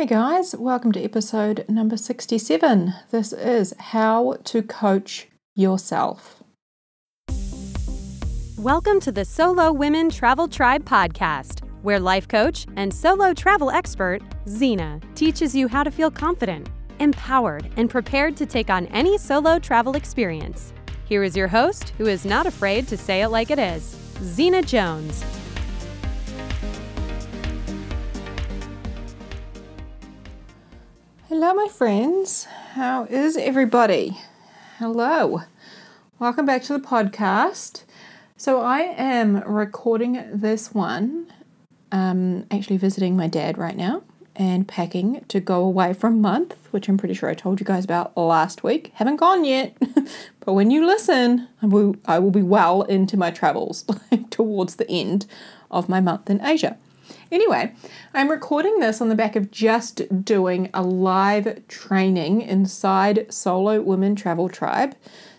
Hey guys, welcome to episode number 67. This is How to Coach Yourself. Welcome to the Solo Women Travel Tribe podcast, where life coach and solo travel expert Zena teaches you how to feel confident, empowered, and prepared to take on any solo travel experience. Here is your host, who is not afraid to say it like it is, Zena Jones. Hello, my friends. How is everybody? Hello. Welcome back to the podcast. So, I am recording this one, um, actually visiting my dad right now and packing to go away for a month, which I'm pretty sure I told you guys about last week. Haven't gone yet, but when you listen, I will, I will be well into my travels towards the end of my month in Asia. Anyway, I'm recording this on the back of just doing a live training inside Solo Women Travel Tribe.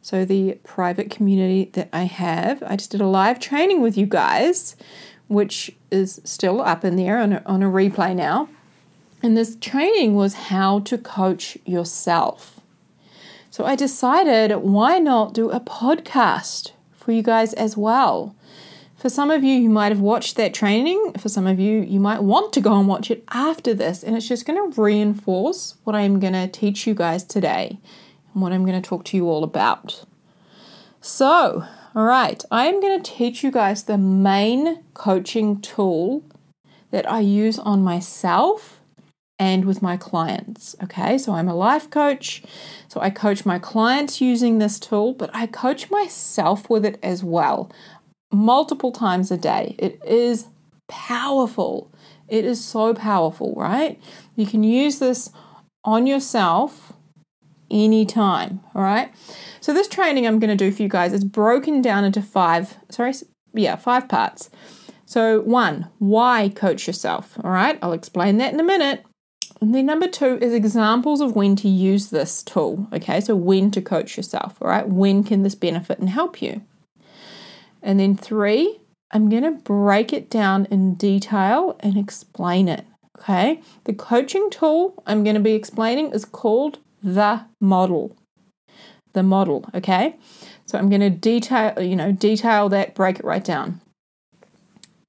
So, the private community that I have, I just did a live training with you guys, which is still up in there on a, on a replay now. And this training was how to coach yourself. So, I decided why not do a podcast for you guys as well? For some of you, you might have watched that training. For some of you, you might want to go and watch it after this, and it's just going to reinforce what I'm going to teach you guys today and what I'm going to talk to you all about. So, all right, I am going to teach you guys the main coaching tool that I use on myself and with my clients. Okay, so I'm a life coach, so I coach my clients using this tool, but I coach myself with it as well multiple times a day. It is powerful. It is so powerful, right? You can use this on yourself anytime, all right? So this training I'm going to do for you guys is broken down into five, sorry, yeah, five parts. So, one, why coach yourself? All right, I'll explain that in a minute. And then number two is examples of when to use this tool. Okay, so when to coach yourself. All right, when can this benefit and help you? And then three, I'm going to break it down in detail and explain it. Okay. The coaching tool I'm going to be explaining is called the model. The model. Okay. So I'm going to detail, you know, detail that, break it right down.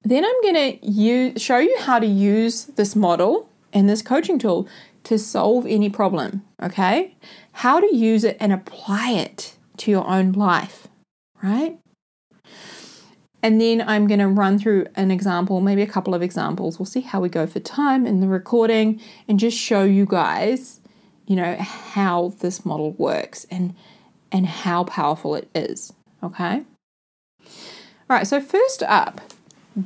Then I'm going to use, show you how to use this model and this coaching tool to solve any problem. Okay. How to use it and apply it to your own life. Right. And then I'm going to run through an example, maybe a couple of examples. We'll see how we go for time in the recording and just show you guys, you know, how this model works and and how powerful it is. Okay? All right, so first up,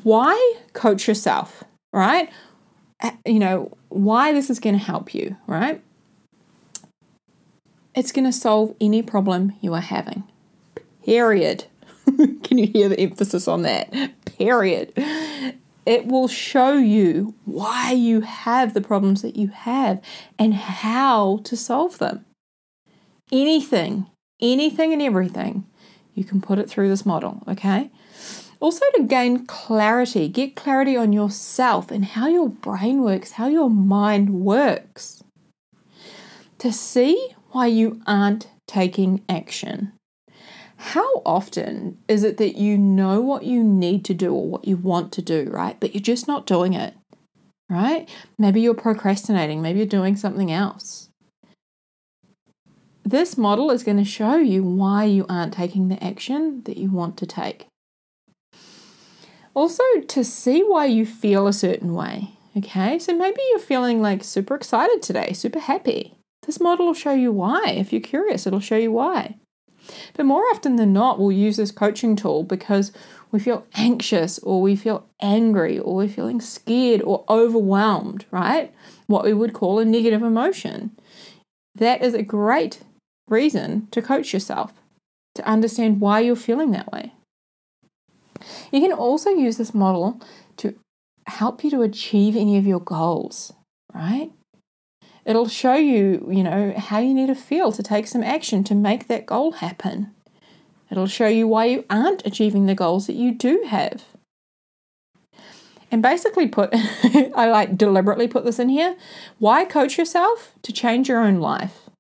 why coach yourself, right? You know, why this is going to help you, right? It's going to solve any problem you are having. Period. Can you hear the emphasis on that? Period. It will show you why you have the problems that you have and how to solve them. Anything, anything and everything, you can put it through this model, okay? Also, to gain clarity, get clarity on yourself and how your brain works, how your mind works. To see why you aren't taking action. How often is it that you know what you need to do or what you want to do, right? But you're just not doing it, right? Maybe you're procrastinating, maybe you're doing something else. This model is going to show you why you aren't taking the action that you want to take. Also, to see why you feel a certain way. Okay, so maybe you're feeling like super excited today, super happy. This model will show you why. If you're curious, it'll show you why. But more often than not, we'll use this coaching tool because we feel anxious or we feel angry or we're feeling scared or overwhelmed, right? What we would call a negative emotion. That is a great reason to coach yourself, to understand why you're feeling that way. You can also use this model to help you to achieve any of your goals, right? It'll show you, you know, how you need to feel to take some action to make that goal happen. It'll show you why you aren't achieving the goals that you do have. and basically put, I like deliberately put this in here. Why coach yourself? To change your own life.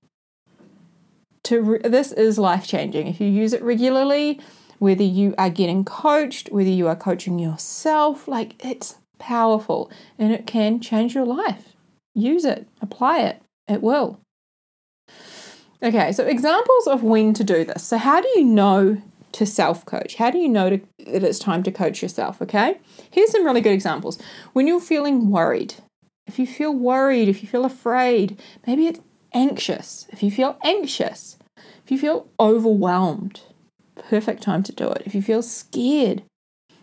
To re- this is life changing. If you use it regularly, whether you are getting coached, whether you are coaching yourself, like it's powerful and it can change your life. Use it, apply it, it will. Okay, so examples of when to do this. So, how do you know to self coach? How do you know to, that it's time to coach yourself? Okay, here's some really good examples. When you're feeling worried, if you feel worried, if you feel afraid, maybe it's anxious. If you feel anxious, if you feel overwhelmed, perfect time to do it. If you feel scared,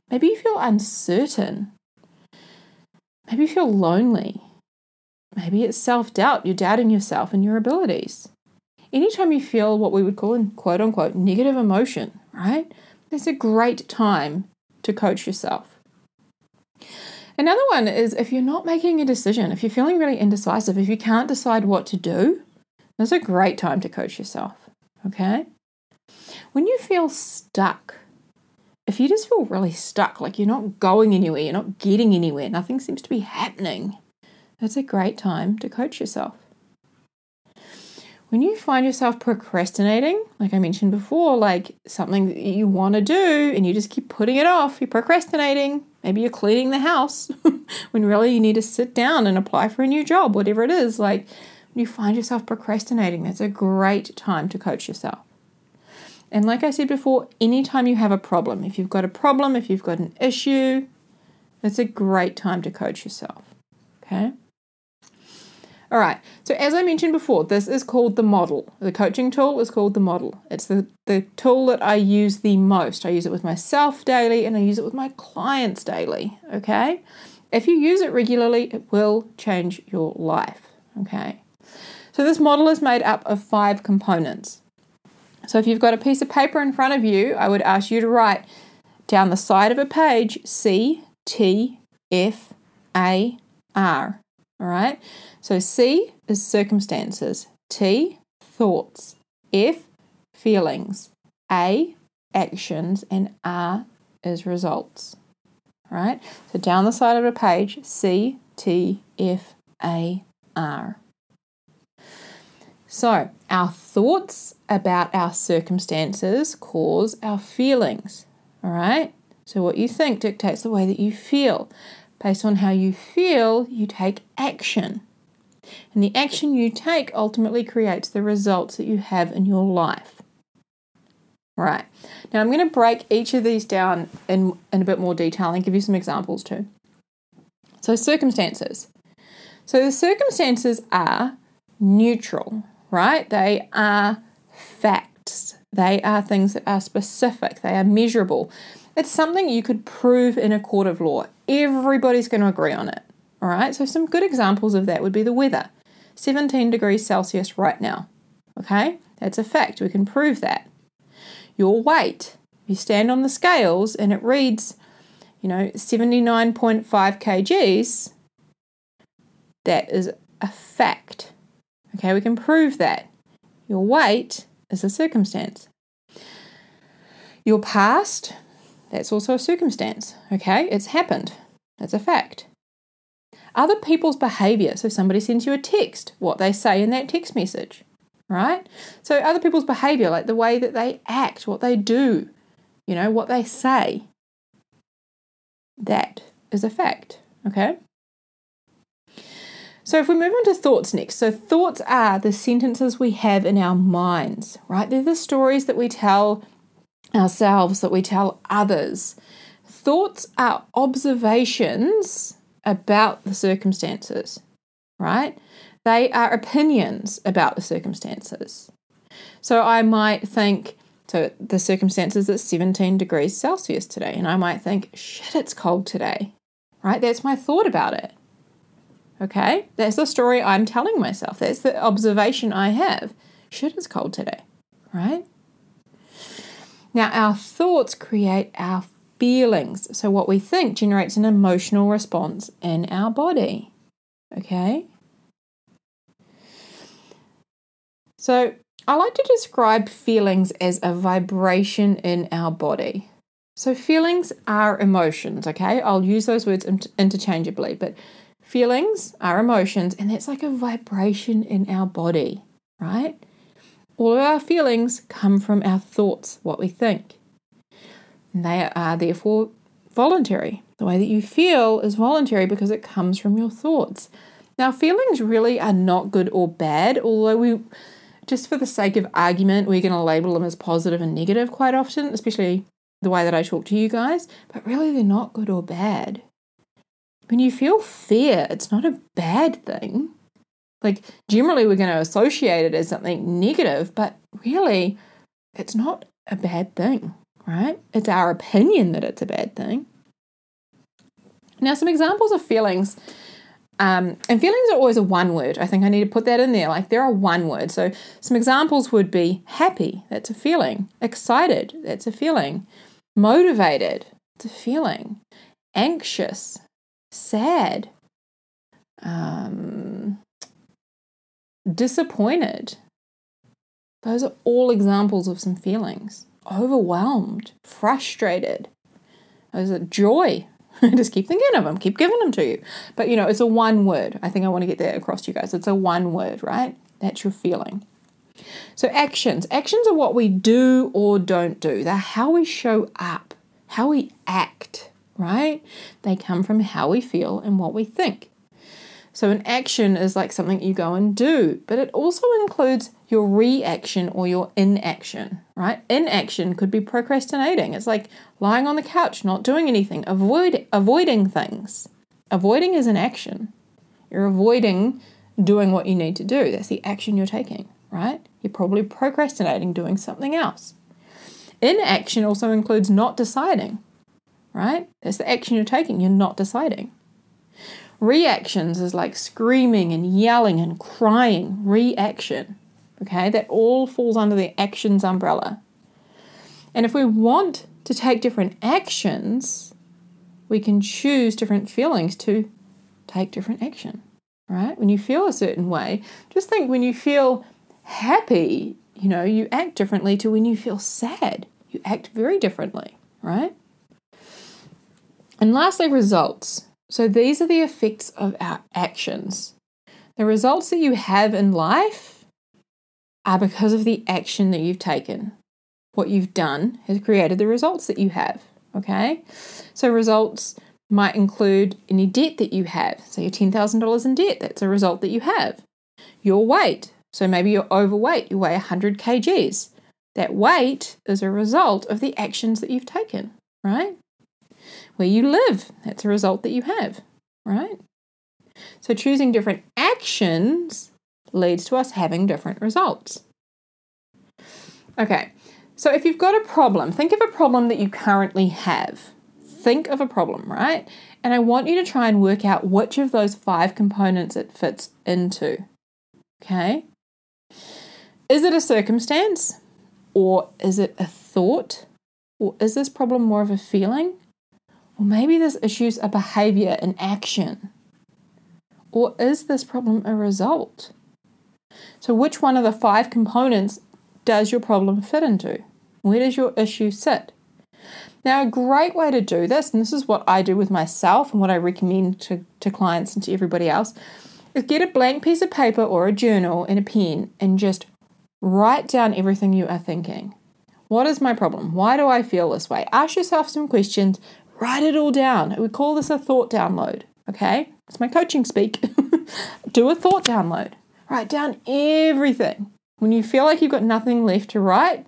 maybe you feel uncertain, maybe you feel lonely, maybe it's self doubt, you're doubting yourself and your abilities. Anytime you feel what we would call in quote unquote negative emotion, right? It's a great time to coach yourself. Another one is if you're not making a decision, if you're feeling really indecisive, if you can't decide what to do, that's a great time to coach yourself. Okay? When you feel stuck, if you just feel really stuck, like you're not going anywhere, you're not getting anywhere, nothing seems to be happening, that's a great time to coach yourself. When you find yourself procrastinating, like I mentioned before, like something that you want to do and you just keep putting it off, you're procrastinating, maybe you're cleaning the house when really you need to sit down and apply for a new job, whatever it is, like when you find yourself procrastinating, that's a great time to coach yourself. And like I said before, anytime you have a problem, if you've got a problem, if you've got an issue, it's a great time to coach yourself. Okay? All right, so as I mentioned before, this is called the model. The coaching tool is called the model. It's the, the tool that I use the most. I use it with myself daily and I use it with my clients daily. Okay? If you use it regularly, it will change your life. Okay? So this model is made up of five components. So if you've got a piece of paper in front of you, I would ask you to write down the side of a page C, T, F, A, R. All right. So C is circumstances, T, thoughts, F, feelings, A, actions, and R is results. All right. So down the side of the page, C, T, F, A, R. So, our thoughts about our circumstances cause our feelings. All right? So, what you think dictates the way that you feel. Based on how you feel, you take action. And the action you take ultimately creates the results that you have in your life. Right. Now, I'm going to break each of these down in, in a bit more detail and give you some examples too. So, circumstances. So, the circumstances are neutral right? They are facts, they are things that are specific, they are measurable. It's something you could prove in a court of law. Everybody's going to agree on it. All right, so some good examples of that would be the weather 17 degrees Celsius right now. Okay, that's a fact, we can prove that. Your weight, you stand on the scales and it reads, you know, 79.5 kgs, that is a fact. Okay, we can prove that. Your weight is a circumstance. Your past, that's also a circumstance. Okay, it's happened. That's a fact. Other people's behavior. So, somebody sends you a text, what they say in that text message, right? So, other people's behavior, like the way that they act, what they do, you know, what they say, that is a fact. Okay. So, if we move on to thoughts next, so thoughts are the sentences we have in our minds, right? They're the stories that we tell ourselves, that we tell others. Thoughts are observations about the circumstances, right? They are opinions about the circumstances. So, I might think, so the circumstances is 17 degrees Celsius today, and I might think, shit, it's cold today, right? That's my thought about it. Okay? That's the story I'm telling myself. That's the observation I have. Shit is cold today, right? Now, our thoughts create our feelings. So, what we think generates an emotional response in our body. Okay? So, I like to describe feelings as a vibration in our body. So, feelings are emotions, okay? I'll use those words interchangeably, but feelings are emotions, and that's like a vibration in our body, right? All of our feelings come from our thoughts, what we think. And they are therefore voluntary. The way that you feel is voluntary because it comes from your thoughts. Now, feelings really are not good or bad, although we, just for the sake of argument, we're going to label them as positive and negative quite often, especially the way that I talk to you guys, but really they're not good or bad. When you feel fear, it's not a bad thing. Like, generally, we're going to associate it as something negative, but really, it's not a bad thing, right? It's our opinion that it's a bad thing. Now, some examples of feelings. Um, and feelings are always a one word. I think I need to put that in there. Like, they're a one word. So, some examples would be happy, that's a feeling. Excited, that's a feeling. Motivated, it's a feeling. Anxious, sad, um, disappointed. Those are all examples of some feelings. Overwhelmed, frustrated. Those are joy. Just keep thinking of them, keep giving them to you. But you know, it's a one word. I think I want to get that across to you guys. It's a one word, right? That's your feeling. So, actions. Actions are what we do or don't do, they're how we show up, how we act, right? They come from how we feel and what we think. So, an action is like something you go and do, but it also includes your reaction or your inaction, right? Inaction could be procrastinating. It's like lying on the couch, not doing anything, avoid avoiding things. Avoiding is an action. You're avoiding doing what you need to do. That's the action you're taking right? You're probably procrastinating doing something else. Inaction also includes not deciding, right? That's the action you're taking, you're not deciding. Reactions is like screaming and yelling and crying, reaction. Okay, that all falls under the actions umbrella. And if we want to take different actions, we can choose different feelings to take different action, right? When you feel a certain way, just think when you feel happy, you know, you act differently to when you feel sad. You act very differently, right? And lastly, results. So these are the effects of our actions. The results that you have in life are because of the action that you've taken. What you've done has created the results that you have, okay? So results might include any debt that you have. So you're $10,000 in debt, that's a result that you have. Your weight, so maybe you're overweight, you weigh 100 kgs. That weight is a result of the actions that you've taken, right? Where you live, that's a result that you have, right? So choosing different actions leads to us having different results. Okay, so if you've got a problem, think of a problem that you currently have. Think of a problem, right? And I want you to try and work out which of those five components it fits into. Okay? Is it a circumstance? Or is it a thought? Or is this problem more of a feeling? Or maybe this issue's a behavior, an action? Or is this problem a result? So, which one of the five components does your problem fit into? Where does your issue sit? Now, a great way to do this, and this is what I do with myself and what I recommend to, to clients and to everybody else, is get a blank piece of paper or a journal and a pen and just Write down everything you are thinking. What is my problem? Why do I feel this way? Ask yourself some questions. Write it all down. We call this a thought download. Okay? It's my coaching speak. Do a thought download. Write down everything. When you feel like you've got nothing left to write,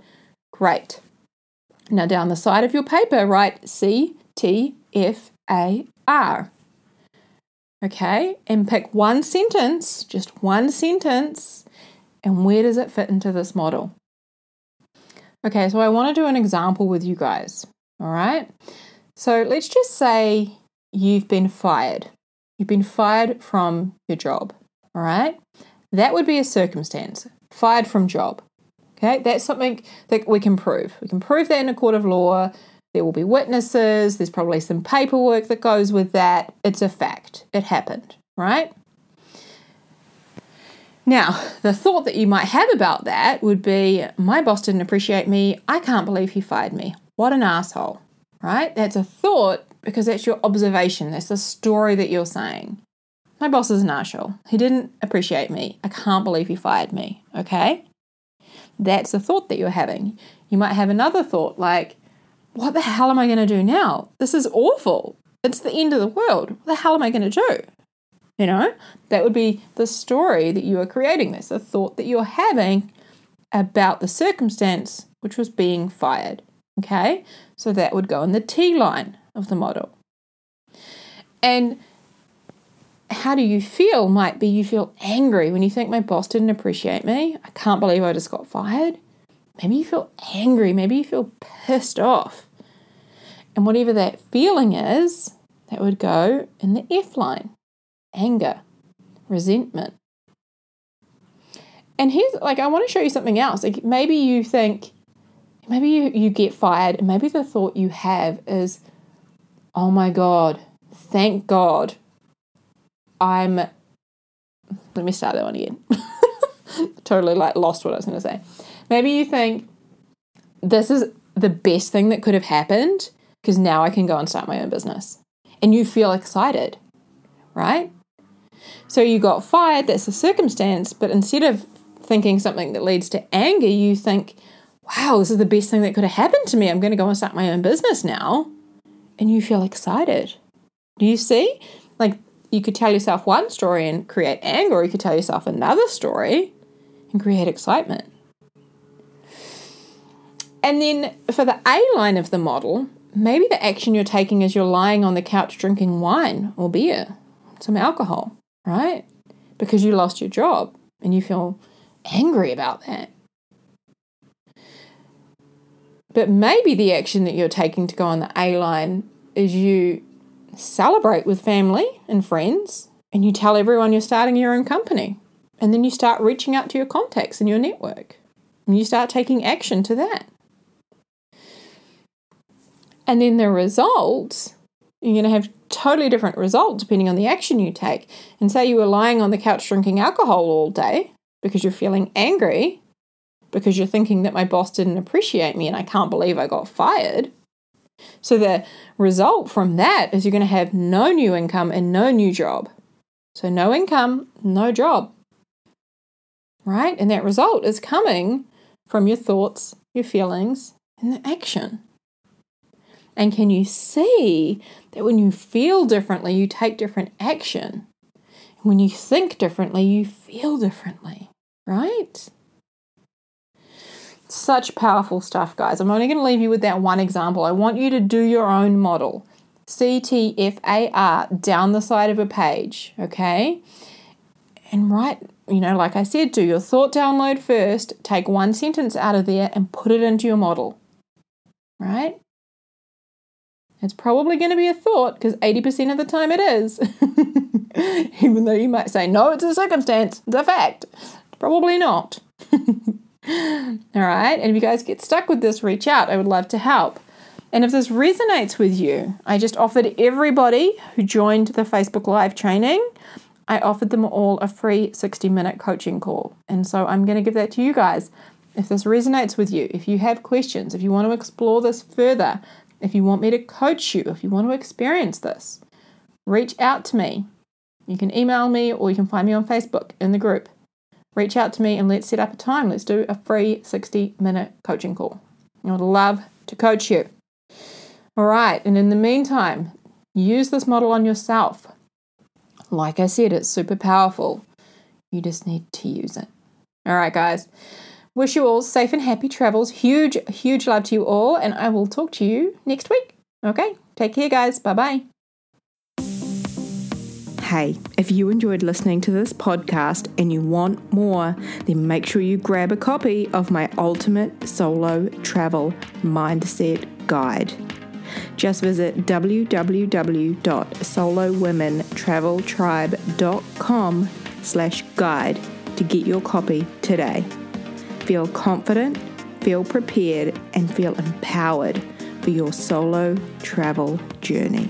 great. Now, down the side of your paper, write C T F A R. Okay? And pick one sentence, just one sentence and where does it fit into this model? Okay, so I want to do an example with you guys. All right. So let's just say you've been fired. You've been fired from your job. All right. That would be a circumstance. Fired from job. Okay. That's something that we can prove. We can prove that in a court of law. There will be witnesses. There's probably some paperwork that goes with that. It's a fact. It happened. Right. Now, the thought that you might have about that would be my boss didn't appreciate me. I can't believe he fired me. What an asshole. Right? That's a thought because that's your observation. That's the story that you're saying. My boss is an arsehole. He didn't appreciate me. I can't believe he fired me. Okay? That's the thought that you're having. You might have another thought like, what the hell am I going to do now? This is awful. It's the end of the world. What the hell am I going to do? You know, that would be the story that you are creating this, the thought that you're having about the circumstance which was being fired. Okay, so that would go in the T line of the model. And how do you feel might be you feel angry when you think my boss didn't appreciate me. I can't believe I just got fired. Maybe you feel angry, maybe you feel pissed off. And whatever that feeling is, that would go in the F line anger, resentment. And here's like, I want to show you something else. Like, maybe you think, maybe you, you get fired, and maybe the thought you have is, oh my God, thank God I'm. Let me start that one again. totally like lost what I was going to say. Maybe you think this is the best thing that could have happened because now I can go and start my own business. And you feel excited, right? So you got fired, that's a circumstance, but instead of thinking something that leads to anger, you think, wow, this is the best thing that could have happened to me. I'm going to go and start my own business now. And you feel excited. Do you see? Like you could tell yourself one story and create anger, or you could tell yourself another story and create excitement. And then for the A line of the model, maybe the action you're taking is you're lying on the couch drinking wine or beer, some alcohol, right? Because you lost your job and you feel angry about that. But maybe the action that you're taking to go on the A line is you celebrate with family and friends, and you tell everyone you're starting your own company. And then you start reaching out to your contacts and your network, and you start taking action to that. And then the results, you're going to have totally different results depending on the action you take. And say you were lying on the couch drinking alcohol all day because you're feeling angry, because you're thinking that my boss didn't appreciate me and I can't believe I got fired. So the result from that is you're going to have no new income and no new job. So no income, no job. Right? And that result is coming from your thoughts, your feelings, and the action. And can you see that when you feel differently, you take different action? When you think differently, you feel differently, right? Such powerful stuff, guys. I'm only going to leave you with that one example. I want you to do your own model. CTFAR down the side of a page, okay? And write, you know, like I said, do your thought download first, take one sentence out of there and put it into your model, right? It's probably going to be a thought because 80% of the time it is. Even though you might say, no, it's a circumstance, it's a fact. Probably not. All right. And if you guys get stuck with this, reach out. I would love to help. And if this resonates with you, I just offered everybody who joined the Facebook Live training, I offered them all a free 60 minute coaching call. And so I'm going to give that to you guys. If this resonates with you, if you have questions, if you want to explore this further, if you want me to coach you, if you want to experience this, reach out to me. You can email me or you can find me on Facebook in the group reach out to me and let's set up a time. Let's do a free 60 minute coaching call. I would love to coach you. All right, and in the meantime, use this model on yourself. Like I said, it's super powerful. You just need to use it. All right, guys. Wish you all safe and happy travels. Huge, huge love to you all, and I will talk to you next week. Okay, take care, guys. Bye bye. Hey, if you enjoyed listening to this podcast and you want more, then make sure you grab a copy of my Ultimate Solo Travel Mindset Guide. Just visit www.solowomentraveltribe.com slash guide to get your copy today. Feel confident, feel prepared, and feel empowered for your solo travel journey.